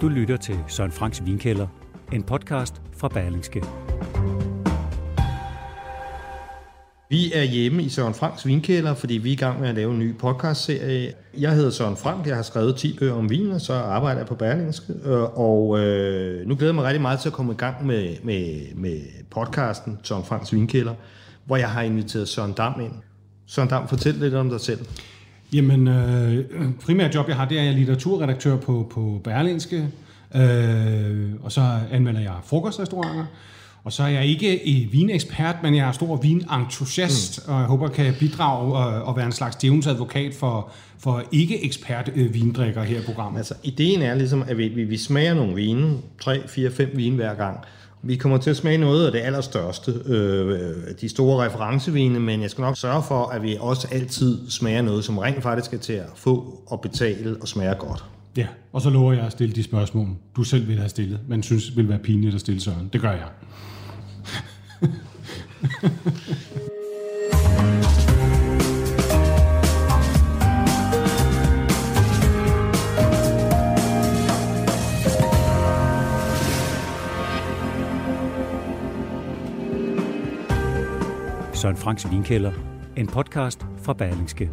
Du lytter til Søren Franks Vinkælder, en podcast fra Berlingske. Vi er hjemme i Søren Franks Vinkælder, fordi vi er i gang med at lave en ny podcastserie. Jeg hedder Søren Frank, jeg har skrevet 10 bøger om vin, og så arbejder jeg på Berlingske. Øh, og øh, nu glæder jeg mig rigtig meget til at komme i gang med, med, med podcasten Søren Franks Vinkælder, hvor jeg har inviteret Søren Dam ind. Søren Dam, fortæl lidt om dig selv. Jamen, øh, primært job, jeg har, det er, jeg er litteraturredaktør på, på Berlingske, øh, og så anmelder jeg frokostrestauranter. Og så er jeg ikke en vinekspert, men jeg er stor vinentusiast, mm. og jeg håber, kan bidrage og, og være en slags djævnsadvokat for, for ikke-ekspert øh, vindrikker her i programmet. Altså, ideen er ligesom, at vi, vi, vi smager nogle vine, 3, 4, 5 vine hver gang, vi kommer til at smage noget af det allerstørste, øh, de store referencevine, men jeg skal nok sørge for, at vi også altid smager noget, som rent faktisk skal til at få og betale og smager godt. Ja, og så lover jeg at stille de spørgsmål, du selv vil have stillet, men synes vil være pinligt at stille Søren. Det gør jeg. Søren Franks Vinkælder, en podcast fra Berlingske.